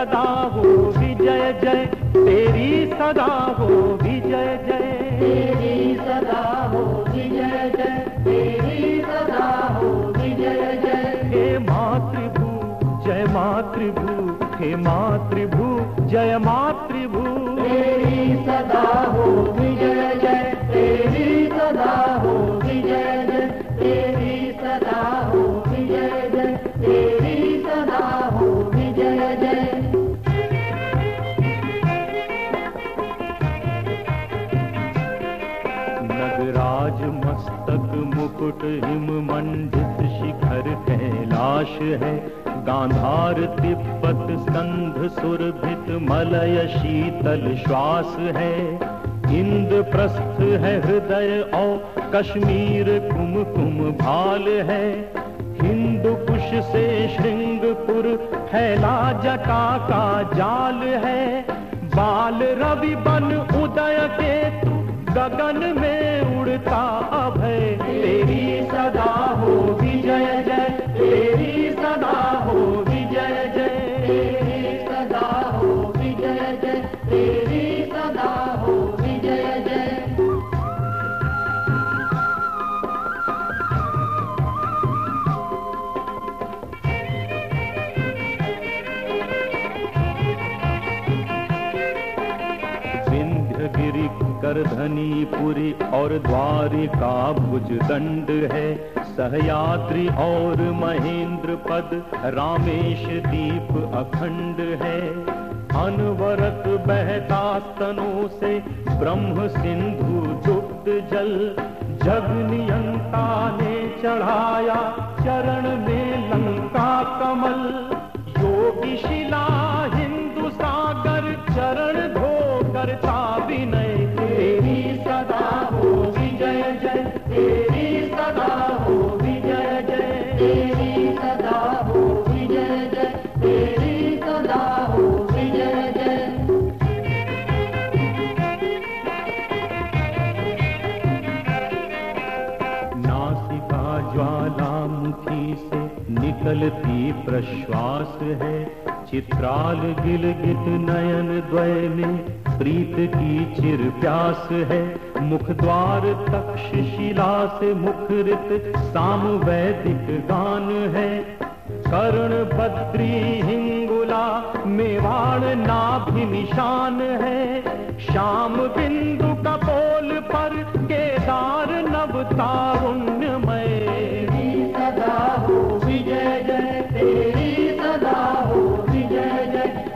सदा हो विजय जय। तेरी सदा हो विजय जय। तेरी सदा हो विजय जय। तेरी सदा हो विजय जय। हे मातृभू जय मातृभू। हे मातृभू जय मातृभू। तेरी सदा हो विजय जय। तेरी सदा हो विजय जय। तेरी सदा हो विजय जय। तेरी मुकुट हिम मंडित शिखर कैलाश है। गांधार तिब्बत स्कंध सुरभित मलय शीतल श्वास है। इंद्रप्रस्थ है हृदय और कश्मीर कुमकुम भाल है। हिंदू कुश से श्रृंगपुर फैला जटा का जाल है। बाल रवि बन उदय केतु गगन में उड़ता अभय। तेरी सदा हो विजय जय तेरी करधनीपुरी और द्वारिका भुज दंड है। सहयात्री और महेंद्र पद, रामेश दीप अखंड है। अनवरत बहता स्तनों से ब्रह्म सिंधु दुग्ध जल। जग नियंता ने चढ़ाया चरण में लंका कमल। योगी शिला प्रश्वास है। चित्राल गिलगित नयन द्वय में प्रीत की चिर प्यास है। मुख द्वार तक्षशिला से मुखरित साम वैदिक गान है। कर्ण बद्री हिंगुला मेवाड़ नाभि निशान है। श्याम बिंदु कपोल पर केदार नव तारुण्यमय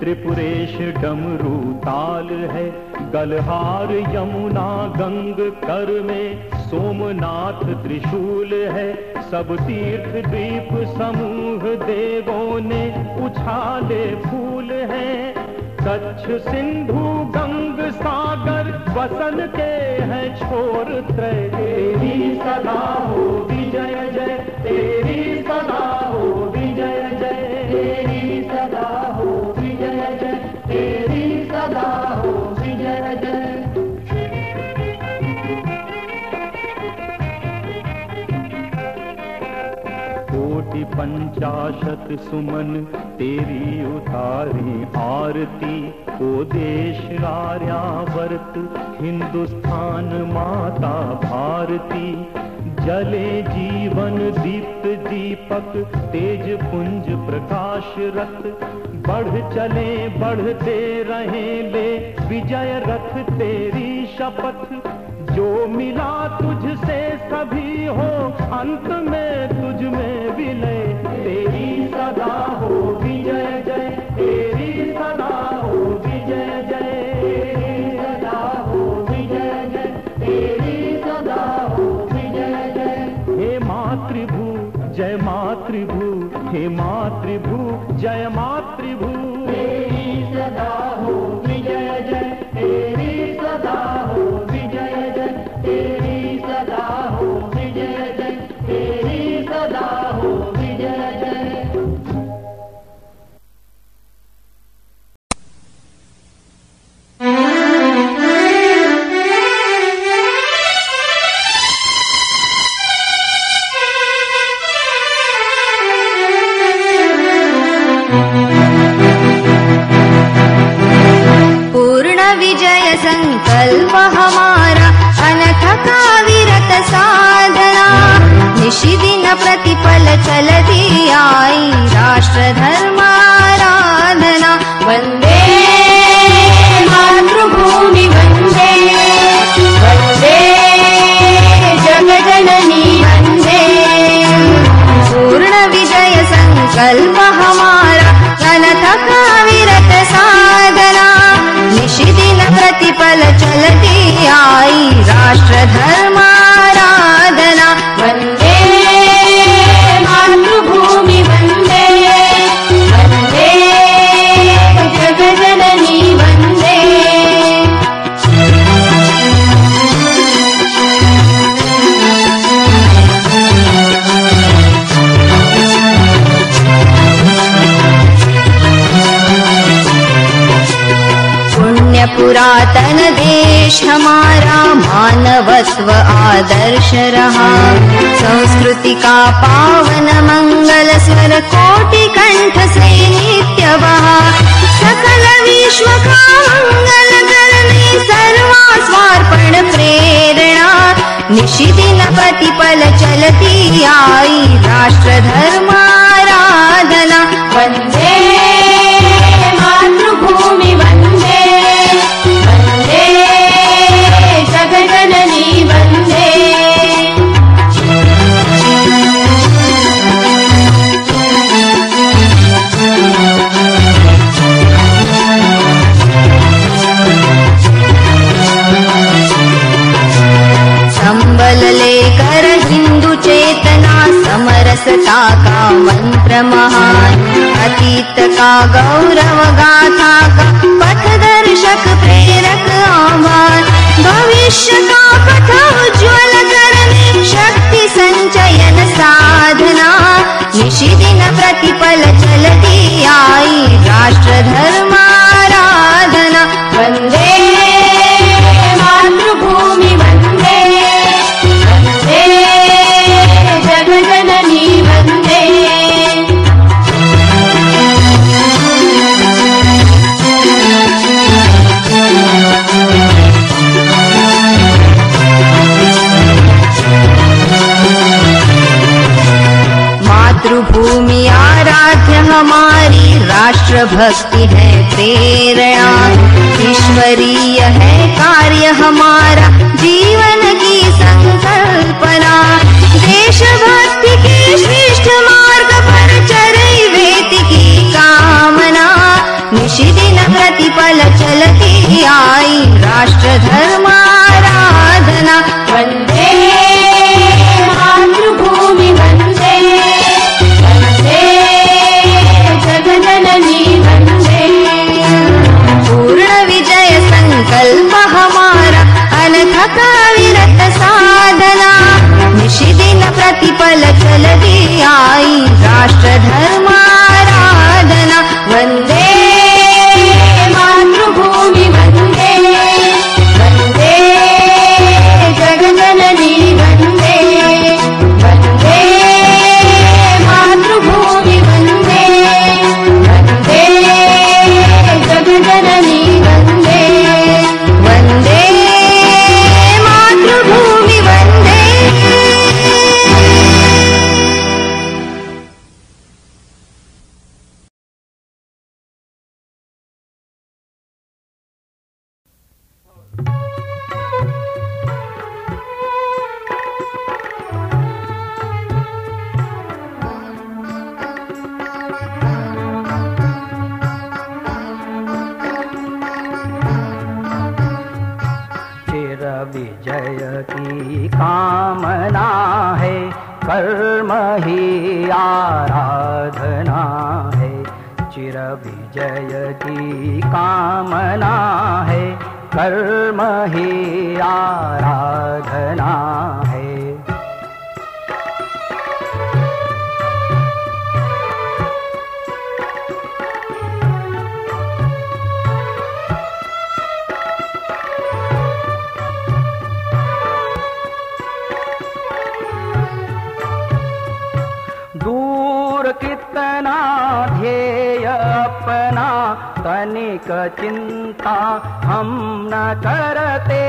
त्रिपुरेश डमरू ताल है, गलहार यमुना गंग कर में, सोमनाथ त्रिशूल है, सब तीर्थ द्वीप समूह देवों ने उछाले फूल है। कच्छ सिंधु गंग सागर वसन के हैं छोर त्रय। तेरी सदा हो विजय जय, तेरी सदा हो पंचाशत सुमन, तेरी उतारी आरती। ओ देश आर्यावर्त हिंदुस्तान माता भारती। जले जीवन दीप्त दीपक, तेज पुंज प्रकाश रथ। बढ़ चले, बढ़ते रहे ले, विजय रथ तेरी शपथ। जो मिला तुझसे सभी हो, अंत में तुझ में विलय। तेरी सदा हो विजय जय। तेरी प्रतिफल चलति आई राष्ट्रधर्माराधना वन्दे अक्षरः। संस्कृतिका पावन मङ्गलस्वरकोटिकण्ठ सकल सकलविश्वल धर्मे सर्वा स्वार्पण प्रेरणा निशिदिन प्रतिपल चलति चलतीयायि राष्ट्रधर्माराधना। वन्दे महान अतीत का गौरव गाथा का पथ दर्शक प्रेरक आह्वान। भविष्य का पथ उज्ज्वल करने शक्ति संचयन साधना। निशिदिन प्रतिपल चलती आई राष्ट्र धर्माराधना भक्ति है प्रेरणा। ईश्वरीय है कार्य हमारा। जीवन की संकल्पना। देशभक्ति के श्रेष्ठ मार्ग पर चरई वेति की कामना। निशिदिन प्रतिपल चलती आई। राष्ट्र धर्माराधना विजय की कामना है, कर्म ही आराधना है। चिर विजय की कामना है, कर्म ही आराधना तनिक चिंता हम न करते।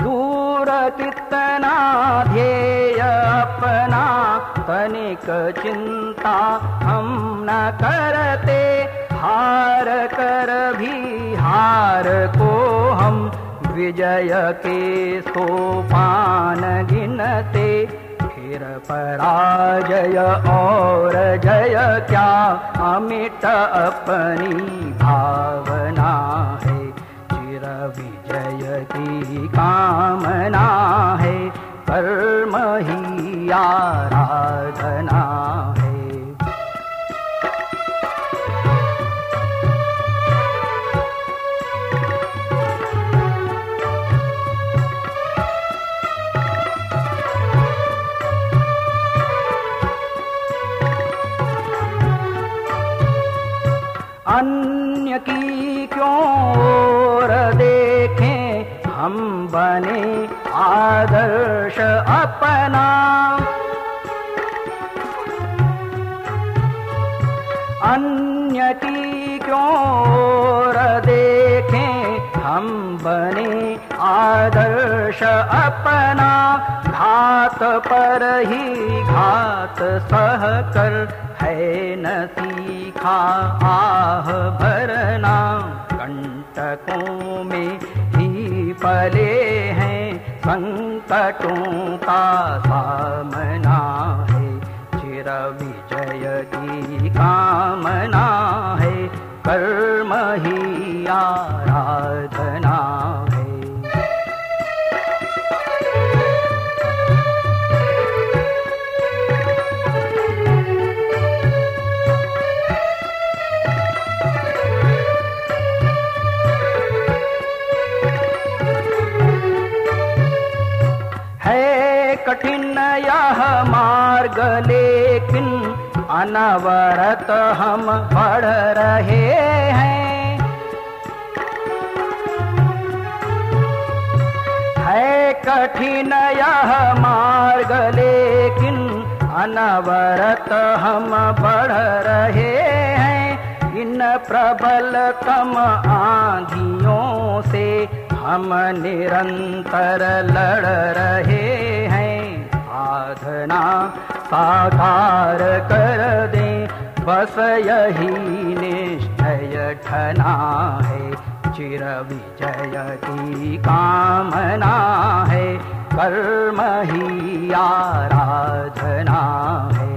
दूर कितना ध्येय अपना तनिक चिंता हम न करते। हार कर भी हार को हम विजय के सोपान गिनते। पराजय और जय क्या अमिट अपनी भावना है? चिर विजय की कामना है। कर्म ही आराधना अन्य की क्यों और देखें हम बने आदर्श अपना। अन्य की क्यों और देखें हम बने आदर्श अपना। घात पर ही घात सह कर है न सीखा आह भरना कंटकों में ही पले हैं संकटों का सामना है। चिर विजय की कामना है। कर्म ही आराधना मार्ग लेकिन अनवरत हम बढ़ रहे हैं। है कठिन यह मार्ग लेकिन अनवरत हम बढ़ रहे हैं। इन प्रबल तम आंधियों से हम निरंतर लड़ रहे हैं साधना साकार कर दे। बस यही निश्चय ठना है। चिर विजय की कामना है। कर्म ही आराधना है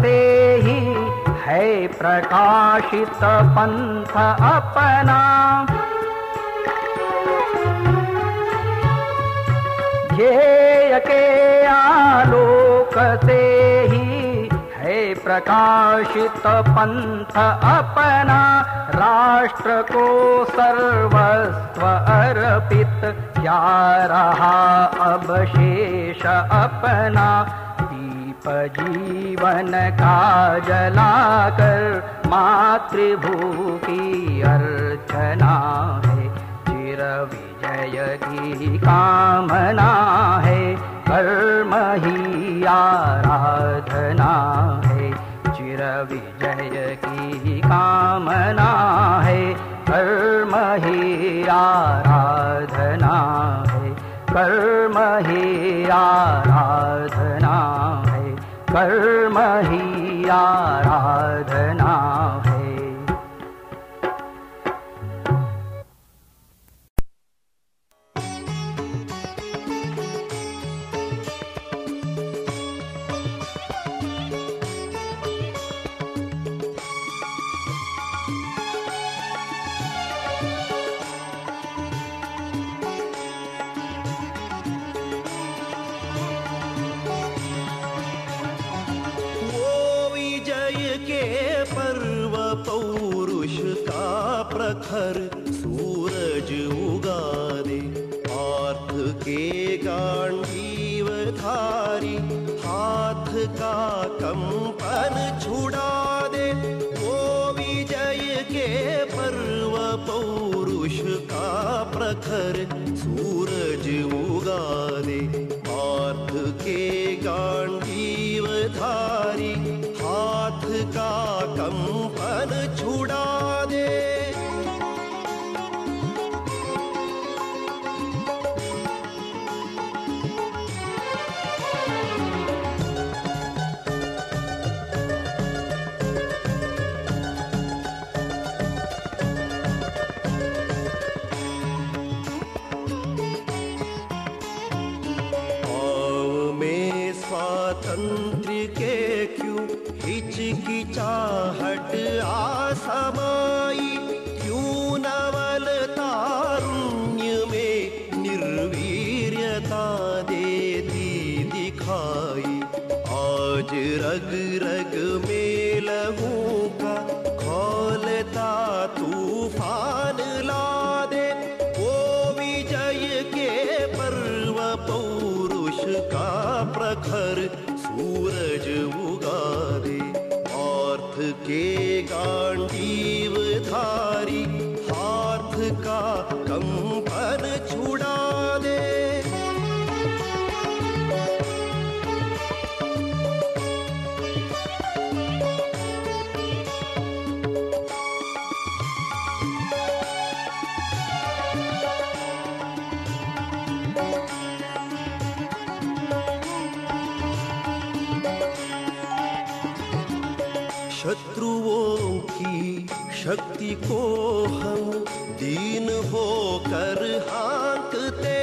से ही है प्रकाशित पंथ अपना। ध्येय के आलोक से ही है प्रकाशित पंथ अपना। राष्ट्र को सर्वस्व अर्पित, क्या रहा अब शेष अपना। जीवन का जलाकर मातृभू की अर्चना है। चिर विजय की कामना है। कर्म ही आराधना है। चिर विजय की कामना है। कर्म ही आराधना है। कर्म ही आराधना कर्म ही आराधना का कंपन को हम दीन होकर हाँकते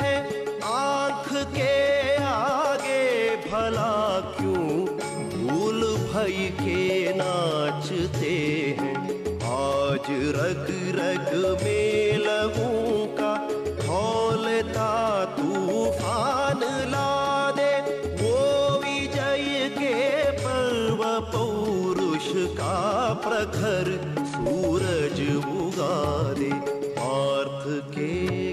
हैं। आँख के आगे भला क्यों? भूल भई के नाचते हैं। आज रग रग में पौरुष का प्रखर सूरज उगा दे पार्थ के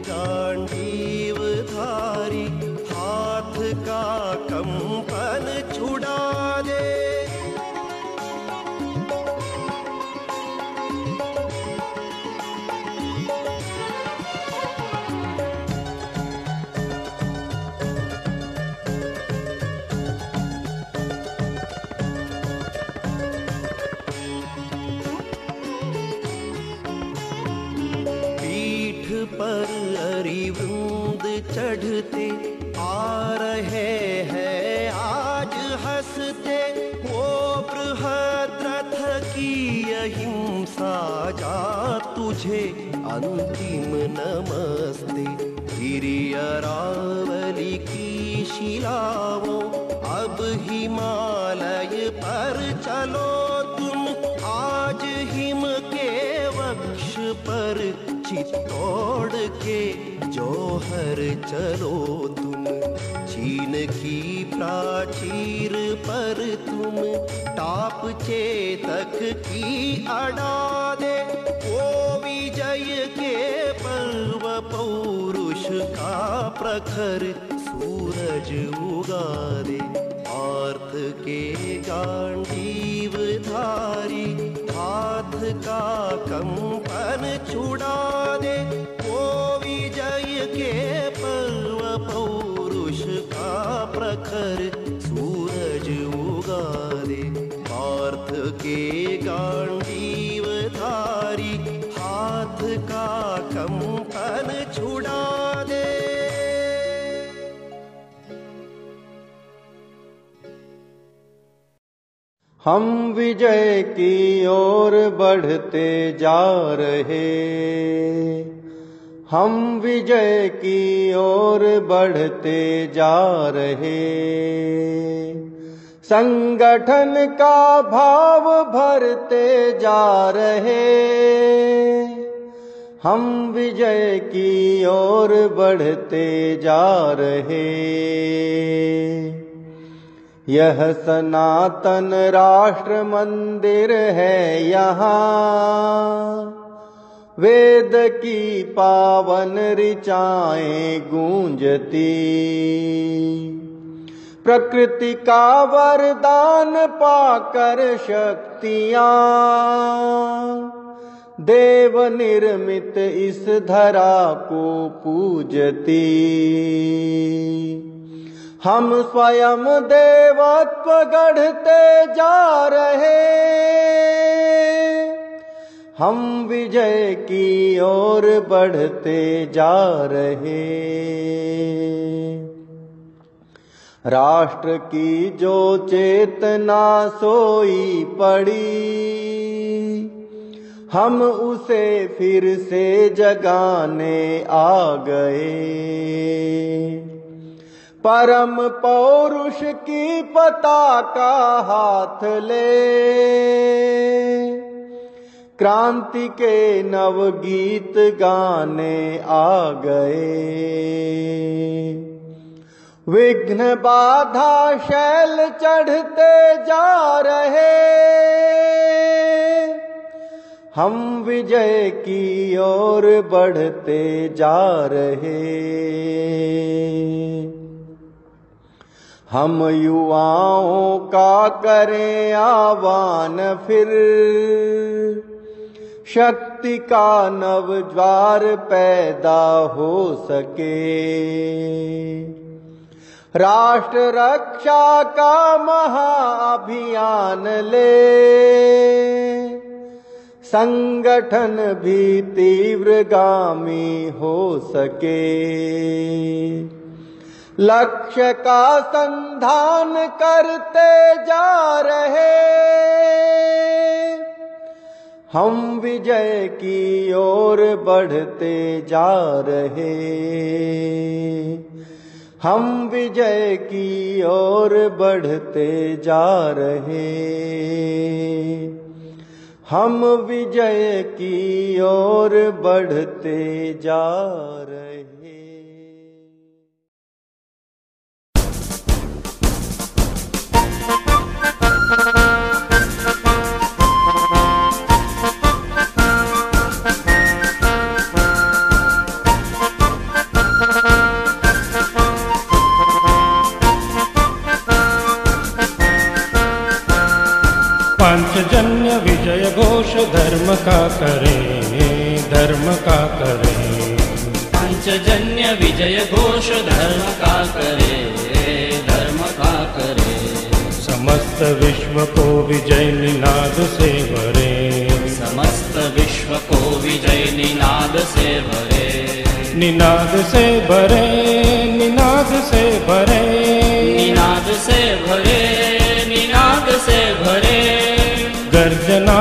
चढ़ते आ रहे हैं। आज हँसते वो बृहद्रथ की अहिंसा। जा तुझे अंतिम नमस्ते। गिरि अरावली की शिलाओं, अब हिमालय पर चलो तुम। आज हिम के वक्ष पर चित्तौड़ के जौहर चलो तुम। चीन की प्राचीर पर तुम टाप चेतक की अड़ा दे। वो विजय के पर्व पौरुष का प्रखर सूरज उगा दे। आर्थ के गांडीव धारी हाथ का कंपन छुड़ा हम विजय की ओर बढ़ते जा रहे। हम विजय की ओर बढ़ते जा रहे। संगठन का भाव भरते जा रहे। हम विजय की ओर बढ़ते जा रहे। यह सनातन राष्ट्र मंदिर है यहाँ। वेद की पावन ऋचाएँ गूंजती। प्रकृति का वरदान पाकर शक्तियाँ। देव निर्मित इस धरा को पूजती। हम स्वयं देवत्व गढ़ते जा रहे। हम विजय की ओर बढ़ते जा रहे। राष्ट्र की जो चेतना सोई पड़ी, हम उसे फिर से जगाने आ गए। परम पौरुष की पताका हाथ ले। क्रांति के नव गीत गाने आ गए। विघ्न बाधा शैल चढ़ते जा रहे। हम विजय की ओर बढ़ते जा रहे। हम युवाओं का करें आह्वान फिर। शक्ति का नव ज्वार पैदा हो सके। राष्ट्र रक्षा का महाअभियान ले। संगठन भी तीव्रगामी हो सके। लक्ष्य का संधान करते जा रहे। हम विजय की ओर बढ़ते जा रहे। हम विजय की ओर बढ़ते जा रहे। हम विजय की ओर बढ़ते जा रहे। पांचजन्य विजय घोष धर्म का करे धर्म का करे। पंचजन्य विजय घोष धर्म का करे धर्म का करे। समस्त विश्व को विजय निनाद से भरे। समस्त विश्व को विजय निनाद से भरे। निनाद से भरे निनाद से भरे। निनाद से भरे निनाद से भरे। गर्जना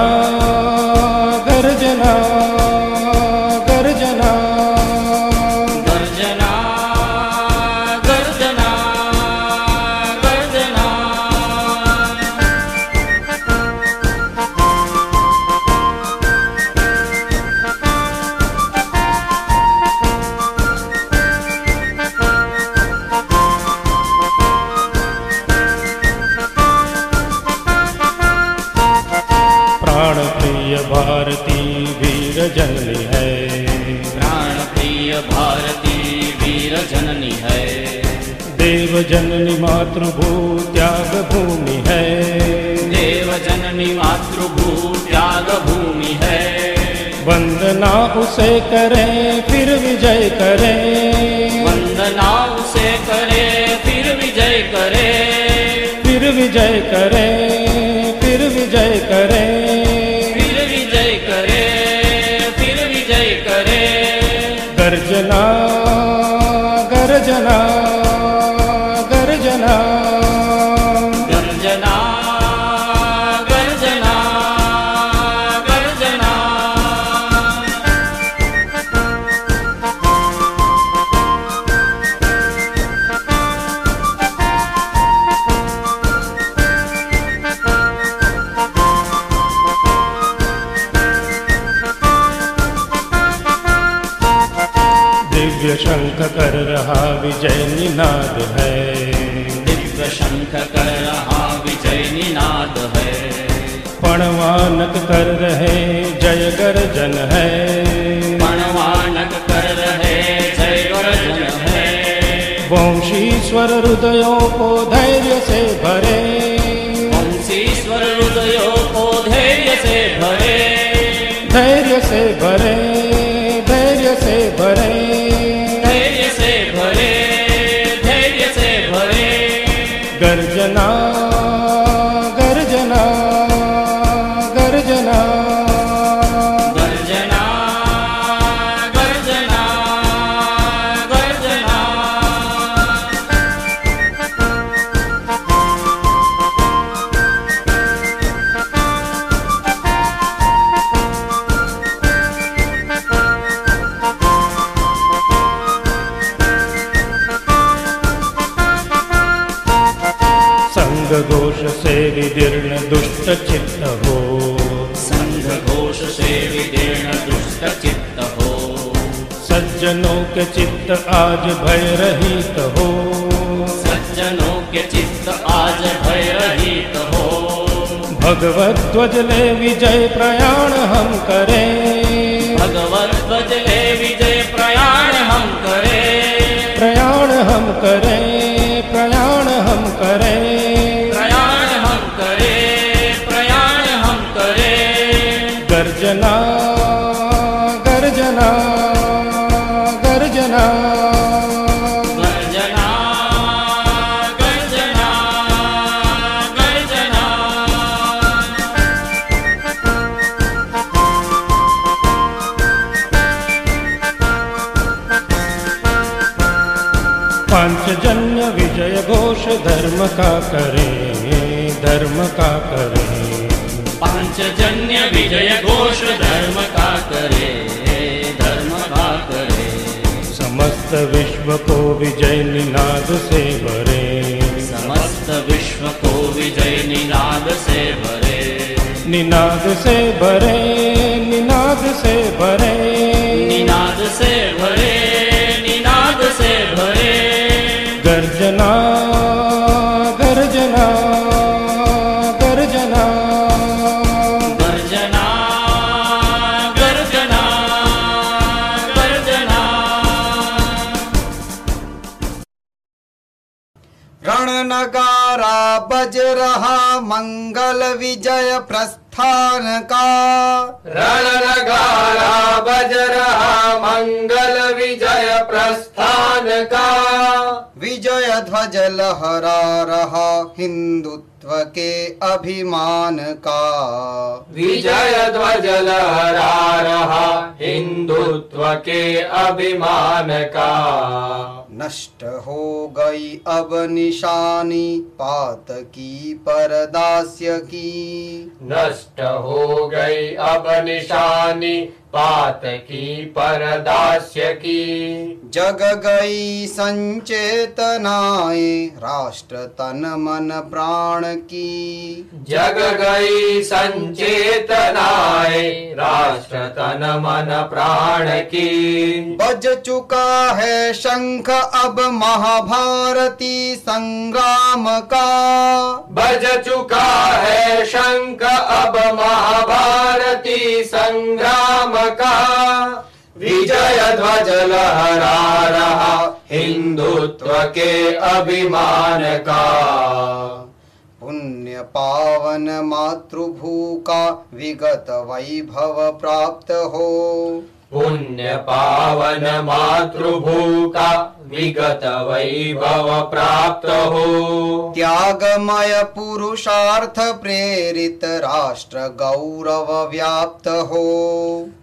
करें आज भय रहित हो। सज्जनों के चित्त आज भय रहित हो। भगवत ध्वज ले विजय प्रयाण हम करें। से भरे रण नगारा बज रहा मंगल विजय प्रस्थान का रण नगारा बज रहा मंगल विजय प्रस्थान का विजय ध्वज लहरा रहा हिंदुत्व के अभिमान का विजय ध्वज लहरा रहा हिंदुत्व के अभिमान का नष्ट हो गई अब निशानी पात की परदास्य की। नष्ट हो गई अब निशानी पात की परदास्य की। जग गई संचेतनाए राष्ट्र तन मन प्राण की। जग गई संचेतनाए राष्ट्र तन मन प्राण की। बज चुका है शंख अब महाभारती संग्राम का। बज चुका है शंख अब महाभारती संग्राम का विजय ध्वज लहरा रहा हिंदुत्व के अभिमान का पुण्य पावन मातृभू का विगत वैभव प्राप्त हो। पुण्य पावन मातृभू का विगत वैभव प्राप्त हो त्यागमय पुरुषार्थ प्रेरित राष्ट्र गौरव व्याप्त। हो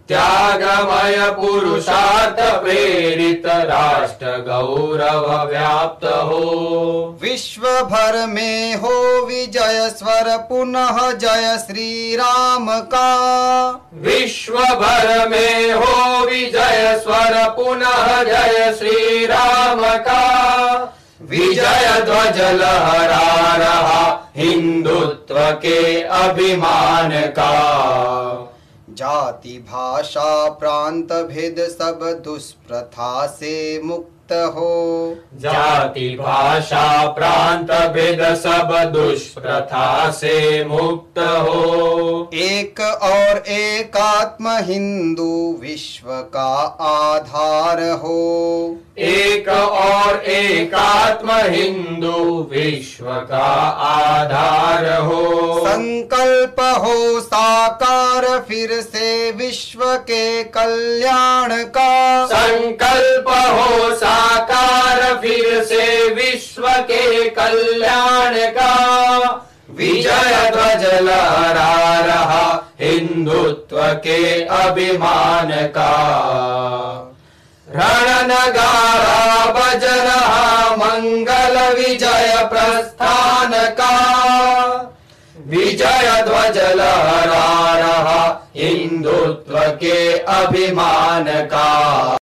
त्यागमय पुरुषार्थ प्रेरित राष्ट्र गौरव व्याप्त। हो विश्व भर में हो विजय स्वर पुनः जय श्री राम का। विश्व भर में हो स्वर पुनः जय श्री राम का। विजय ध्वज लहरा रहा हिंदुत्व के अभिमान का। जाति, भाषा, प्रांत, भेद सब दुष्प्रथा से मुक्त हो। जाति भाषा प्रांत भेद सब दुष्प्रथा से मुक्त हो। एक और एकात्म हिंदू विश्व का आधार हो। एक और एकात्म हिंदू विश्व का आधार हो। संकल्प हो साकार फिर से विश्व के कल्याण का। संकल्प हो साकार फिर से विश्व के कल्याण का। विजय ध्वज लहरा रहा हिंदुत्व के अभिमान का। रण नगारा बज रहा मंगल विजय प्रस्थान का। विजय ध्वज लहरा रहा हिंदुत्व के अभिमान का।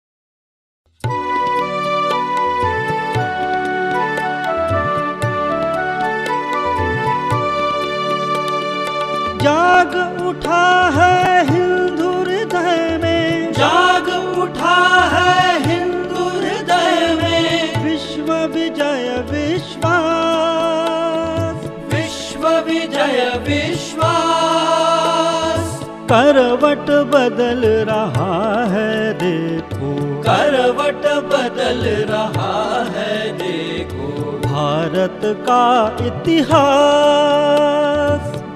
करवट बदल रहा है देखो। करवट बदल रहा है देखो। भारत का इतिहास।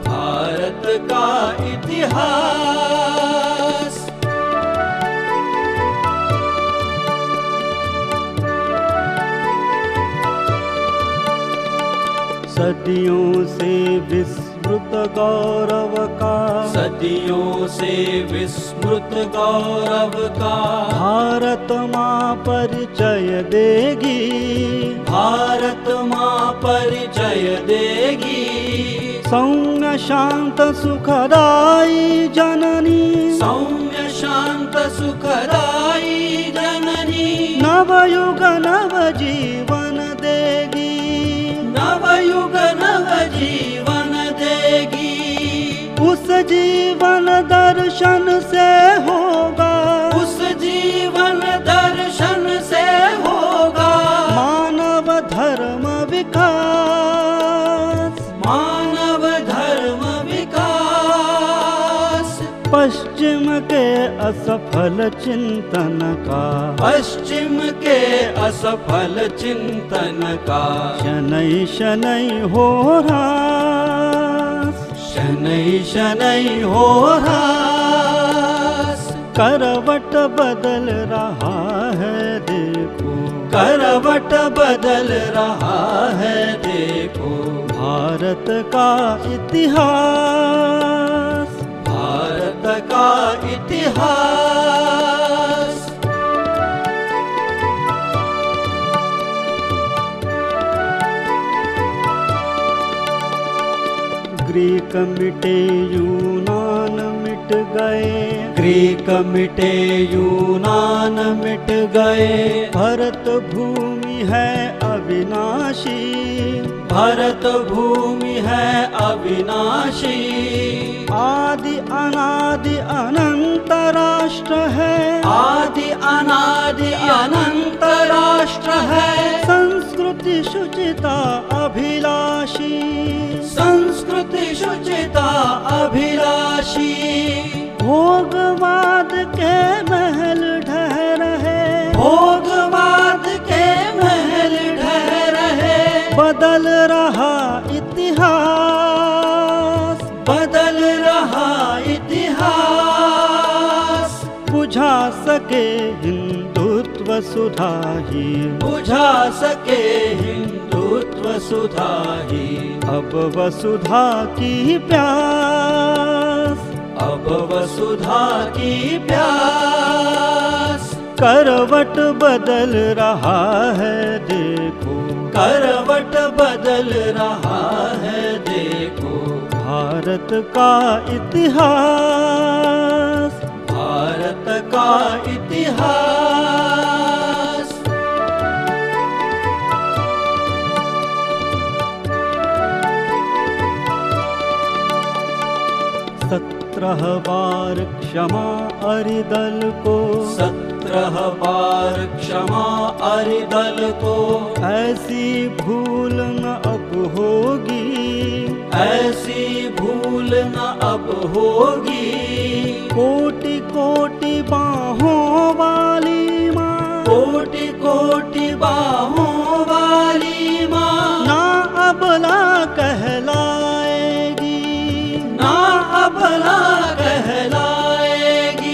भारत का इतिहास। सदियों से विस्मृत गौरव का। सदियों से विस्मृत गौरव का। भारत माँ परिचय देगी। भारत माँ परिचय देगी। सौम्य शांत सुखदाई जननी। सौम्य शांत सुखदाई जननी। नवयुग नव जीवन जीवन दर्शन से होगा। उस जीवन दर्शन से होगा। मानव धर्म विकास। मानव धर्म विकास। पश्चिम के असफल चिंतन का। पश्चिम के असफल चिंतन का। शनै शनै हो रहा। शनै शनै हो रास। करवट बदल रहा है, देखो। करवट बदल रहा है, देखो। भारत का इतिहास, भारत का इतिहास। ग्रीक मिटे यूनान मिट गए। ग्रीक मिटे यूनान मिट गए। भरत भूमि है अविनाशी। भरत भूमि है अविनाशी। आदि अनादि अनंत राष्ट्र है। आदि अनादि अनंत राष्ट्र है। संस्कृति शुचिता अभिलाषी। भोगवाद के महल ढह रहे भोगवाद के महल ढह रहे बदल रहा इतिहास। बदल रहा इतिहास। बुझा सके हिंदुत्व सुधा ही बुझा सके हिंदुत्व सुधा ही अब वसुधा की प्यास। अब वसुधा की प्यास। करवट बदल रहा है देखो। करवट बदल रहा है देखो। भारत का इतिहास। भारत का इतिहास। सत्रह बार क्षमा अरिदल को। सत्रह बार क्षमा अरिदल को। ऐसी भूल न अब होगी। ऐसी भूल न अब होगी। कोटि कोटि बाहों वाली माँ। कोटि कोटि बाहों वाली माँ। ना अबला कहलाएगी ना अबला कहलाएगी।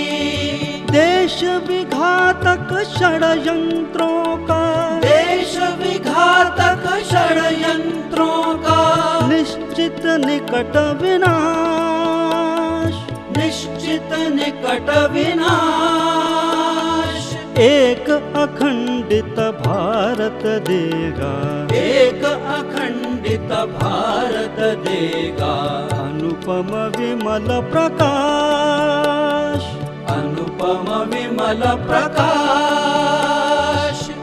देश विघातक षडयंत्रों का। देश विघातक षडयंत्रों का। निश्चित निकट विनाश। निश्चित निकट विनाश। एक अखंडित भारत देगा। एक अखंडित भारत देगा। अनुपम विमल प्रकाश। अनुपम विमल प्रकाश।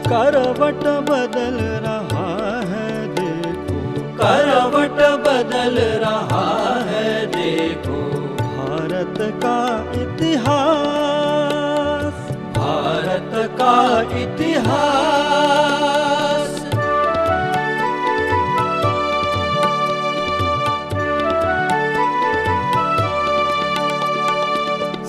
करवट बदल रहा है देखो। करवट बदल रहा का इतिहास।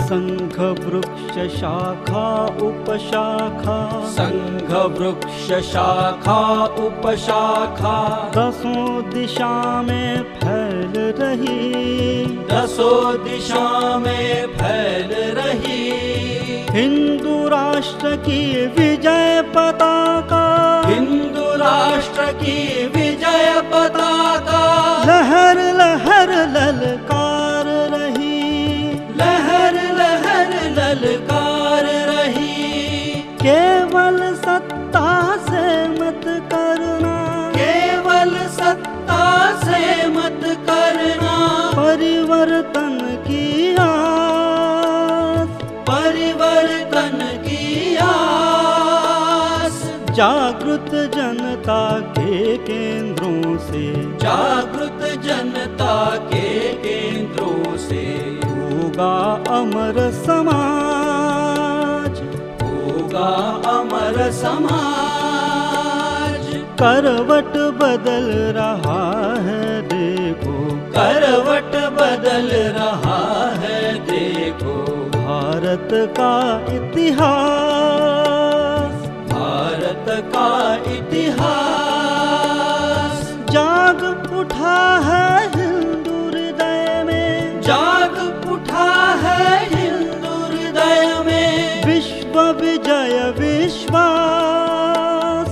संघ वृक्ष शाखा उपशाखा। संघ वृक्ष शाखा उपशाखा। दसों दिशा में फैल रही। दसों दिशा में फैल रही। हिंदू राष्ट्र की विजय पताका। हिंदू राष्ट्र की विजय पताका। लहर लहर ललकार रही। लहर लहर ललकार रही। केवल सत्ता से मत करना। केवल सत्ता से मत करना। परिवर्तन जागृत जनता के केंद्रों से। जागृत जनता के केंद्रों से। होगा अमर समाज। होगा अमर समाज। करवट बदल रहा है देखो। करवट बदल रहा है देखो। भारत का इतिहास। भारत का इतिहास। जाग उठा है हिंदू हृदय में। जाग उठा है हिंदू हृदय में। विश्व विजय विश्वास।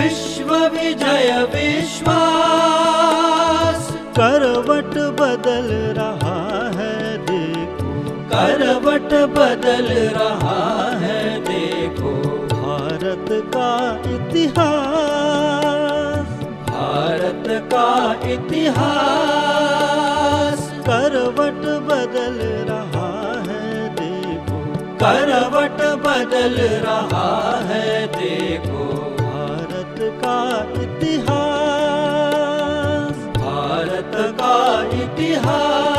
विश्व विजय विश्वास। करवट बदल रहा है देखो। करवट बदल रहा है। का इतिहास। भारत का इतिहास। करवट बदल रहा है देखो। करवट बदल रहा है देखो। भारत का इतिहास। भारत का इतिहास।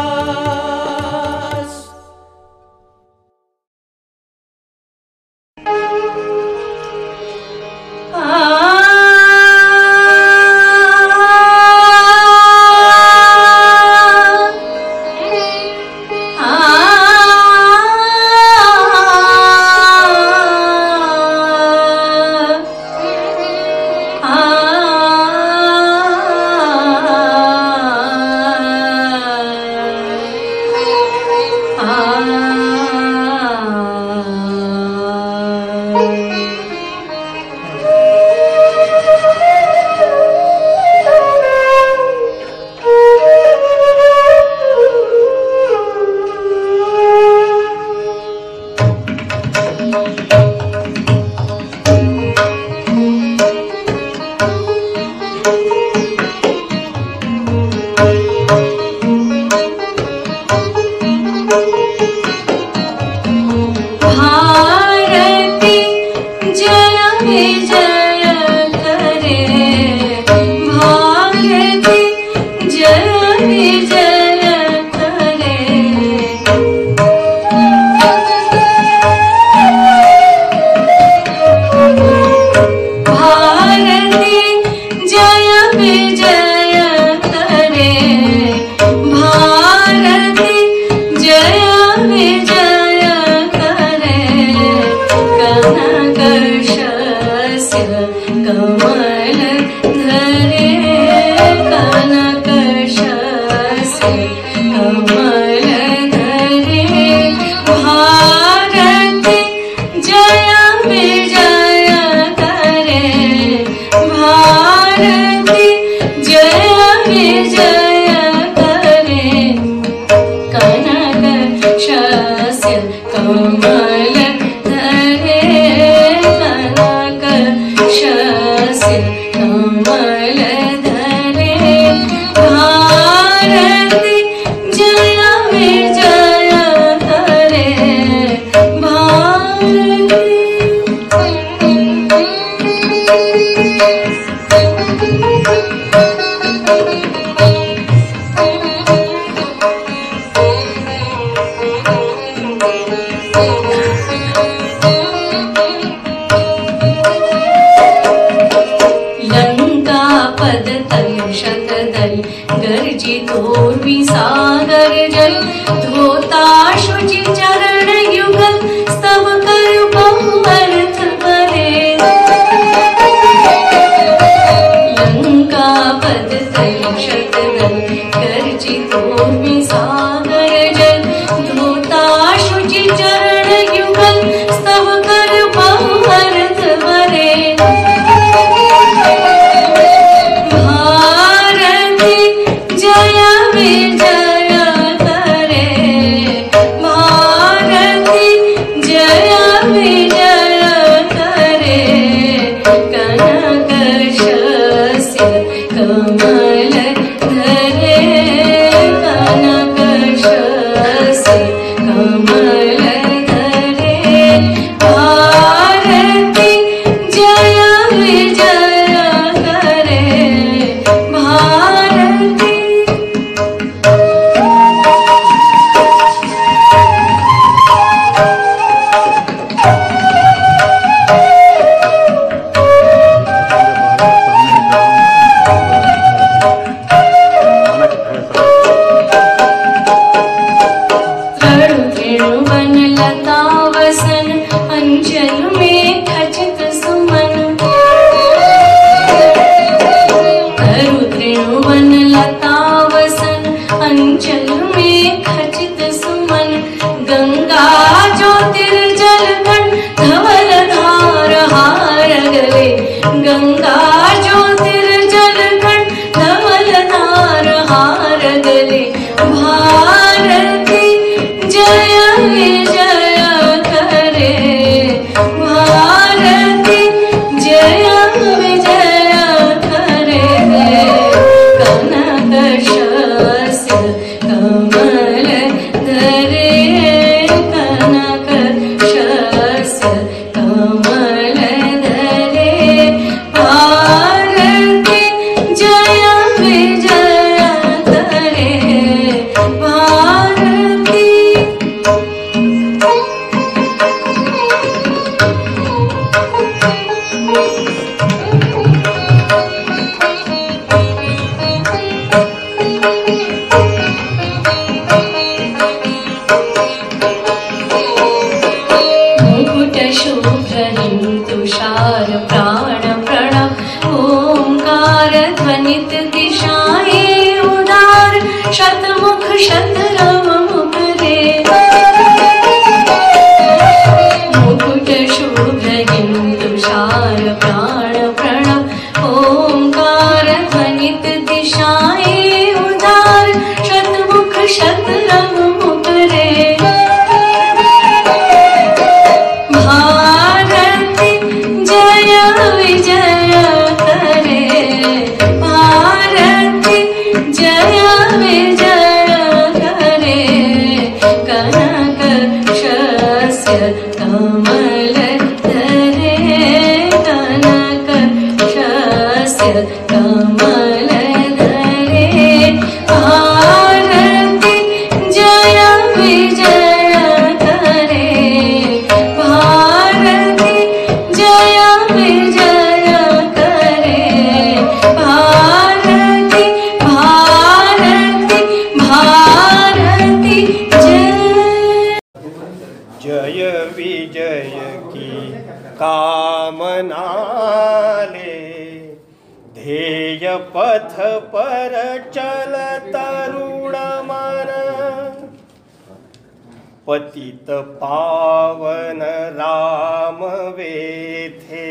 पतित पावन राम वेथे।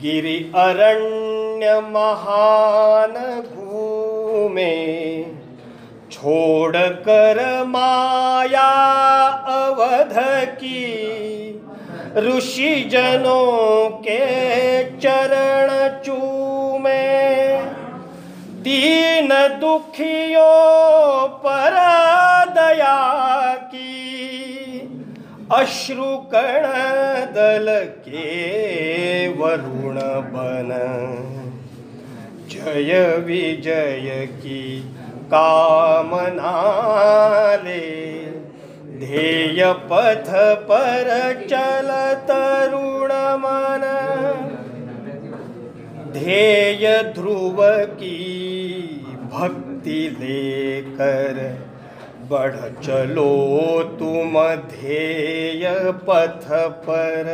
गिरि अरण्य महान घूमे छोड़ कर माया अवध की। ऋषि जनों के चरण चूमे, दीन दुखियों पर दया की, अश्रु कण दल के वरुण बन। जय विजय की कामना ले ध्येय पथ पर चल तरुण मन। ध्येय ध्रुव की भक्ति लेकर बढ़ चलो तुम ध्येय पथ पर।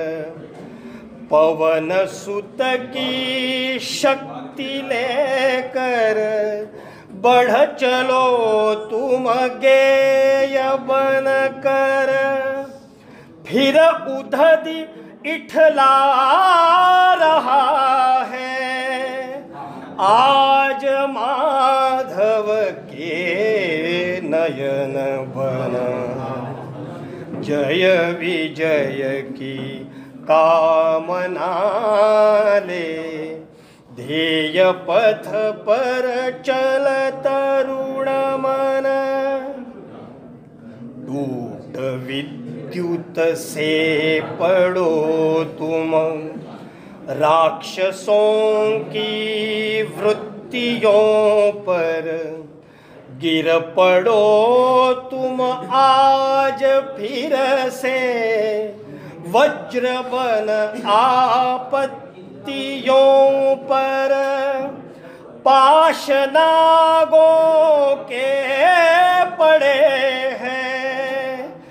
पवन सुत की शक्ति लेकर बढ़ चलो तुम गेय बन कर। फिर उधदी इठला रहा है। आज माधव के नयन बन जय विजय की कामना ध्येय पथ पर चल तरुण मन। टूट विद्युत से पड़ो तुम। राक्षसों की वृत्तियों पर गिर पड़ो तुम आज फिर से। वज्र बन आपत्तियों पर। पाशनागों के पड़े हैं।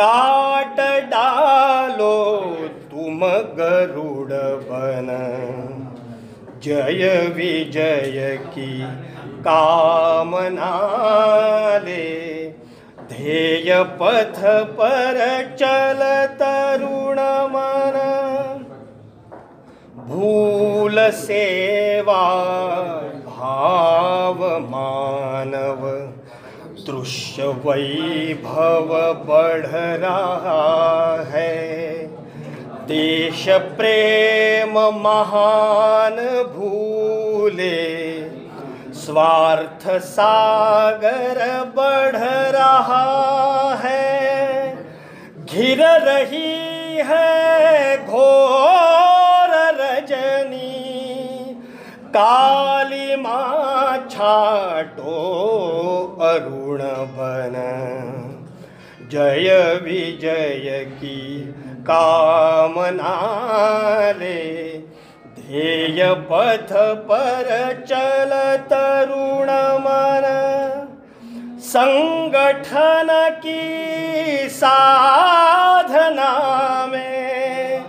काट डालो तुम गरुड़ बन। जय विजय की कामना ले। ध्येय पथ पर चल तरुण मन। भूल सेवा, भाव मानव। दृश्य वैभव बढ़ रहा है। देश प्रेम महान भूले, स्वार्थ सागर बढ़ रहा है। घिर रही है घोर रजनी, काली माँ छाटो अरुण बन। जय विजय की कामना ले ध्येय पथ पर चल तरुण मन। संगठन की साधना में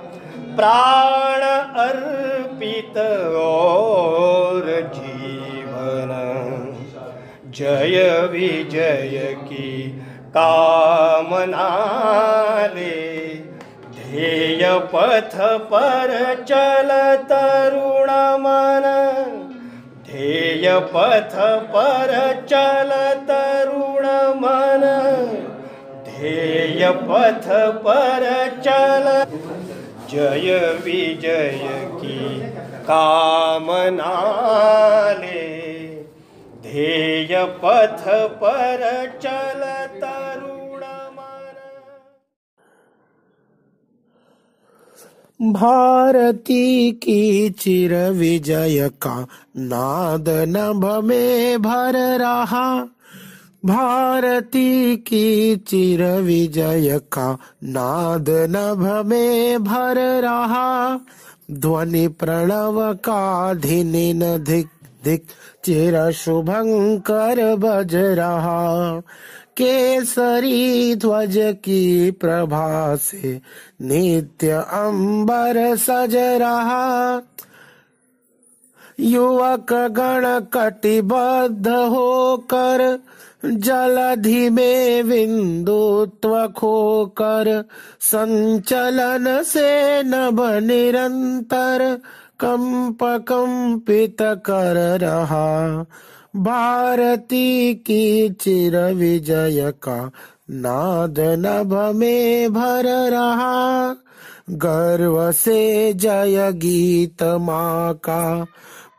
प्राण अर्पित और जीवन। जय विजय की कामना ले ध्येय पथ पर चल तरुण मन। ध्येय पथ पर चल तरुण मन। ध्येय पथ पर चल। जय विजय की कामना ले ध्येय पथ पर चल तरुण भारती की चिर विजय का नाद नभ में भर रहा। भारती की चिर विजय का नाद नभ में भर रहा। ध्वनि प्रणव का धिनिन धिक धिक चिर शुभंकर बज रहा। केसरी ध्वज की प्रभा से नित्य अंबर सज रहा। युवक गण कटिबद्ध होकर जलधि में बिंदुत्व खोकर संचलन से नभ निरंतर कंप कंपित कर रहा। भारती की चिर विजय का नाद नभ में भर रहा। गर्व से जय गीत माँ का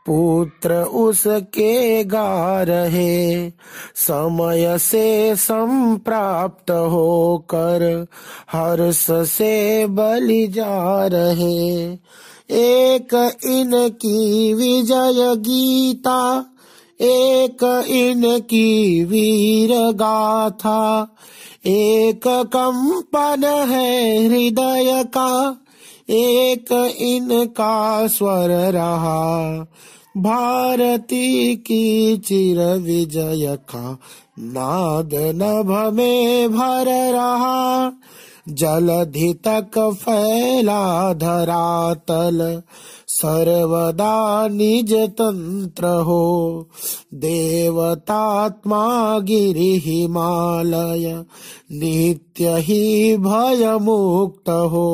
पुत्र उसके गा रहे। समय से संप्राप्त होकर हर्ष से बलि जा रहे। एक इनकी विजय गीता एक इनकी वीर गाथा एक कंपन है हृदय का, एक इनका स्वर रहा। भारती की चिर विजय का नाद नभ में भर रहा। जलधि तक फैला धरातल सर्वदा निज तंत्र हो देवतात्मा गिरि हिमालय नित्य ही भय मुक्त हो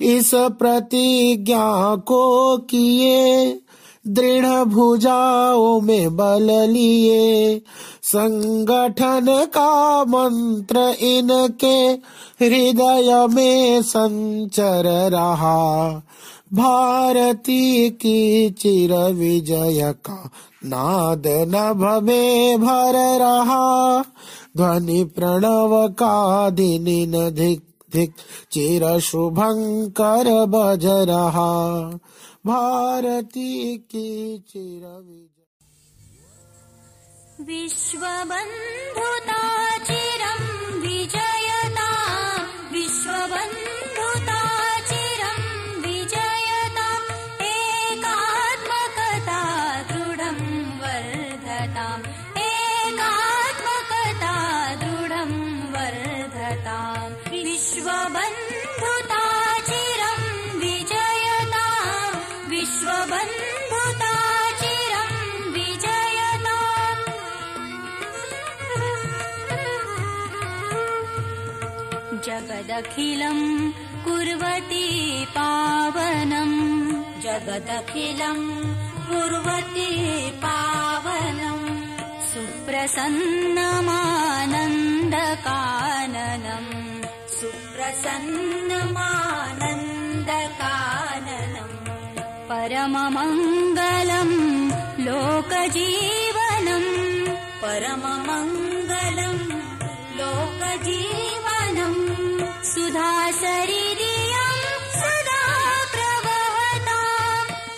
इस प्रतिज्ञा को किए दृढ़ भुजाओं में बल लिए। संगठन का मंत्र इनके हृदय में संचर रहा। भारती की चिर विजय का नाद नभ में भर रहा। ध्वनि प्रणव का दिन धिक धिक चिर शुभंकर बज रहा। भारती की चिर विजय विश्वबन्धुता जगदखिलं कुर्वती पावनम् जगदखिलं कुर्वती पावनम् सुप्रसन्नमानन्दकाननम् सुप्रसन्नमानन्दकाननम् परममङ्गलम् लोकजीवनम् परममङ्गलम् लोकजीवनम् सुधासरिदियम् सदा प्रवहता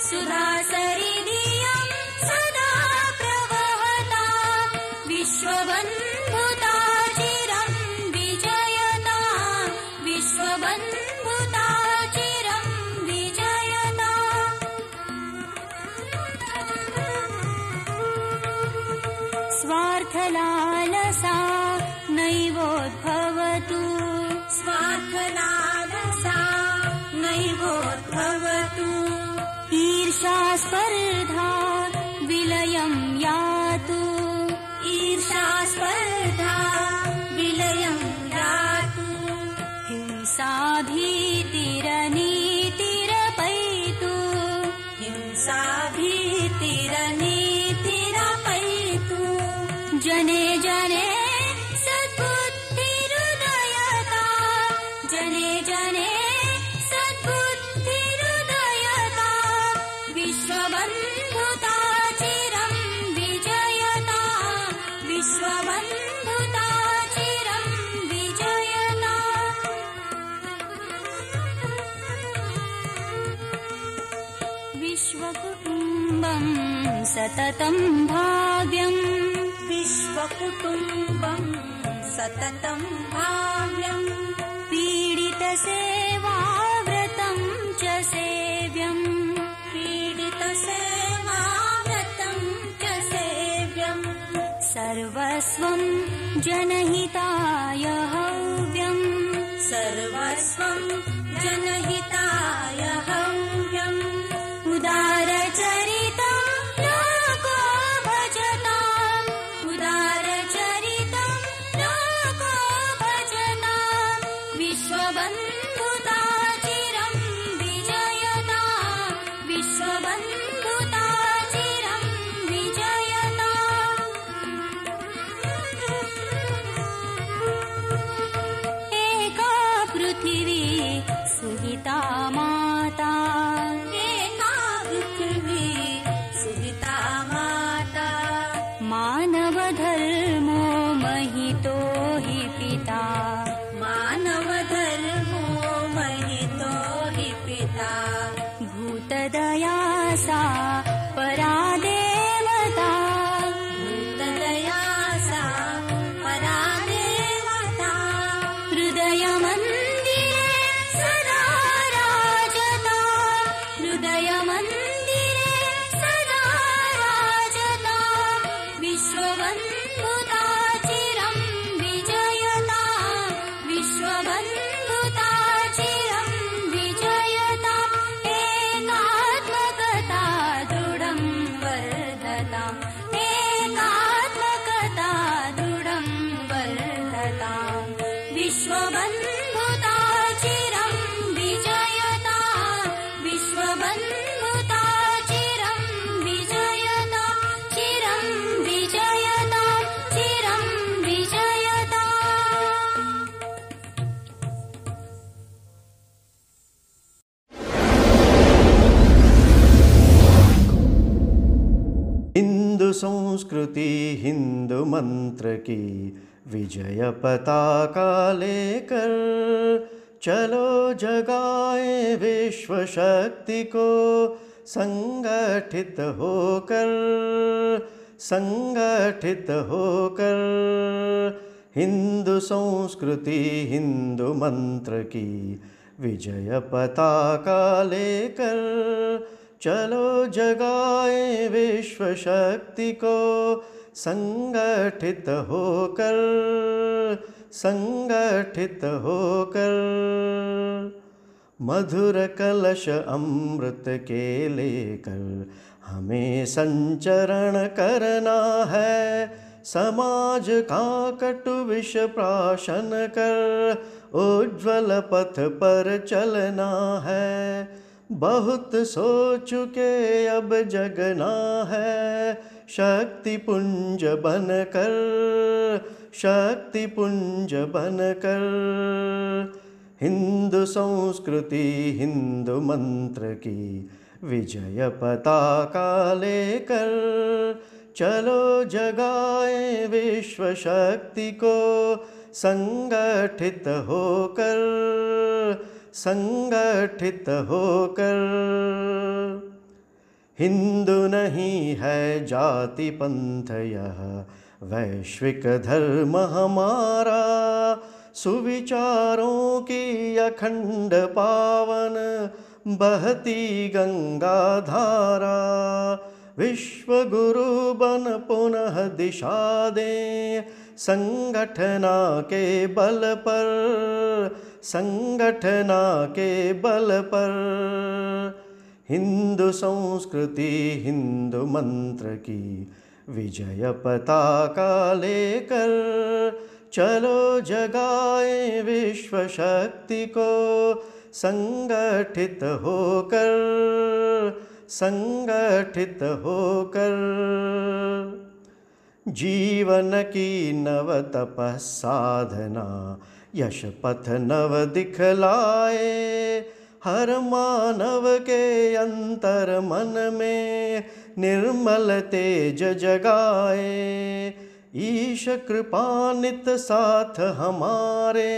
सुधासरिदियम् सदा विश्वबन्धुता चिरं विजयता। विश्वबन्धुता चिरं विजयता। स्वार्थलालसा नैवोद्भवतु स्वार्थलालसा नैवोद्भवतु। ईर्षा स्पर्धा सततम् भाव्यम्। विश्वकुटुम्बम् सततम् भाव्यम्। पीडितसेवाव्रतम् च सेव्यम्। पीडितसेवाव्रतम् च सेव्यम्। सर्वस्वम् जनहिता संस्कृति हिंदू मंत्र की विजय पताका लेकर चलो जगाए विश्व शक्ति को संगठित होकर संगठित होकर। हिंदू संस्कृति हिंदू मंत्र की विजय पताका लेकर चलो जगाए विश्व शक्ति को, संगठित होकर संगठित होकर। मधुर कलश अमृत के लेकर हमें संचरण करना है। समाज का कटु विष प्राशन कर, उज्ज्वल पथ पर चलना है। बहुत सो चुके अब जगना है। शक्ति पुंज बन कर, शक्ति पुंज बन कर। हिंदू संस्कृति, हिंदू मंत्र की विजय पताका लेकर चलो जगाए विश्व शक्ति को संगठित होकर। संगठित होकर। हिंदू नहीं है जाति पंथ यह, वैश्विक धर्म हमारा, सुविचारों की अखंड पावन, बहती गंगा धारा, विश्व गुरु बन पुनः दिशा दे संगठना के बल पर। संगठना के बल पर। हिंदू संस्कृति, हिंदू मंत्र की विजय पताका लेकर चलो जगाए विश्व शक्ति को। संगठित होकर संगठित होकर। जीवन की नव तप साधना यश पथ नव दिखलाए, हर मानव के अंतर मन में निर्मल तेज जगाए। ईश कृपानित साथ हमारे,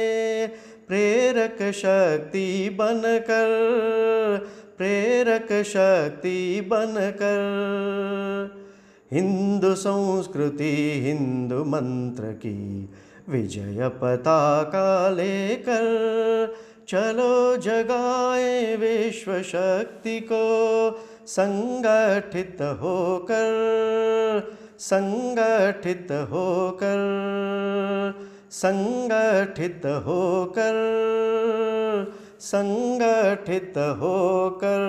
प्रेरक शक्ति बनकर, प्रेरक शक्ति बनकर। हिंदू संस्कृति, हिंदू मंत्र की विजय पताका लेकर चलो जगाए विश्व शक्ति को, संगठित होकर संगठित होकर संगठित होकर संगठित होकर।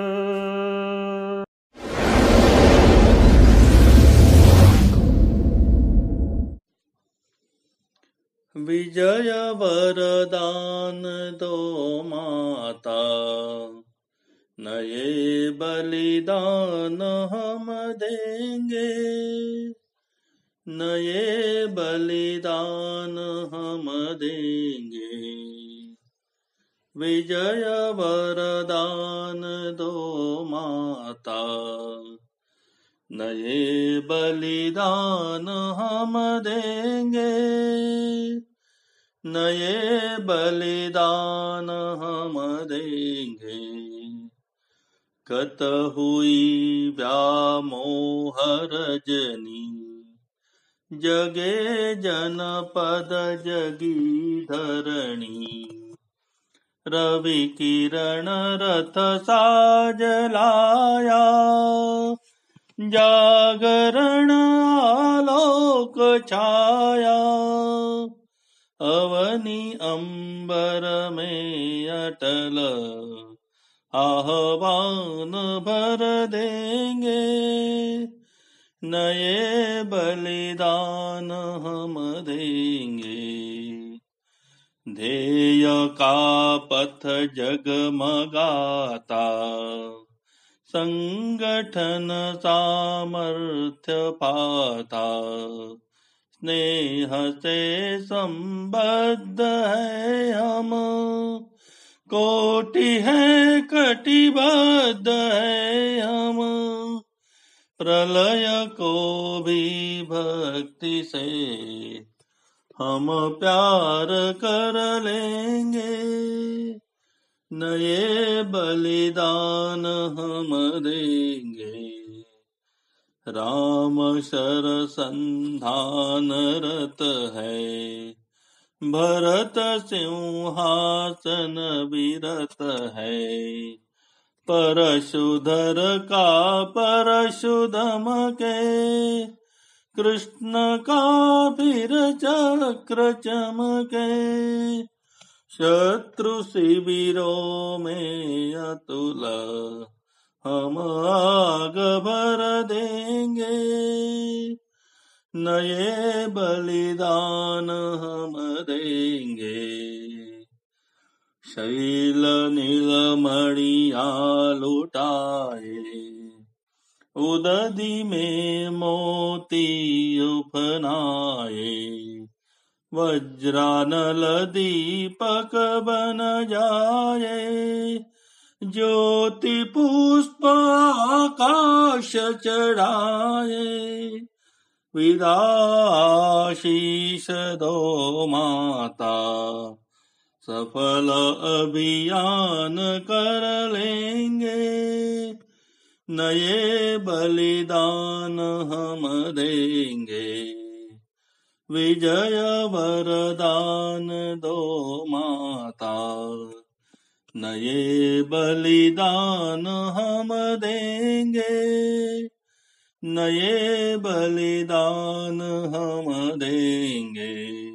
विजय वरदान दो माता। नए बलिदान हम देंगे। नए बलिदान हम देंगे। विजय वरदान दो माता। नए बलिदान हम देंगे। नए बलिदान हम देंगे। कत हुई व्यामोह रजनी, जगे जनपद जगी धरणी। रवि किरण रथ साज लाया, जागरण आलोक छाया। अवनी अंबर में अटल आह्वान भर देंगे। नए बलिदान हम देंगे। ध्येय का पथ जगमगाता, संगठन सामर्थ्य पाता। स्नेह से संबद्ध है हम। कोटि है, कटिबद्ध है हम। प्रलय को भी भक्ति से हम प्यार कर लेंगे। नए बलिदान हम देंगे। राम शर संधान रत है। भरत सिंहासन विरत है। परशुधर का परशुधम के कृष्ण का फिर चक्र चमके। शत्रु शिविरों में अतुल हम आग भर देंगे। नए बलिदान हम देंगे। शैल नीलमणिया लुटाए उदधि में मोती उपनाए। वज्रानल दीपक बन जाए। ज्योति पुष्प आकाश चढ़ाए विदाशीष दो माता, सफल अभियान कर लेंगे। नए बलिदान हम देंगे। विजय वरदान दो माता। नए बलिदान हम देंगे। नए बलिदान हम देंगे।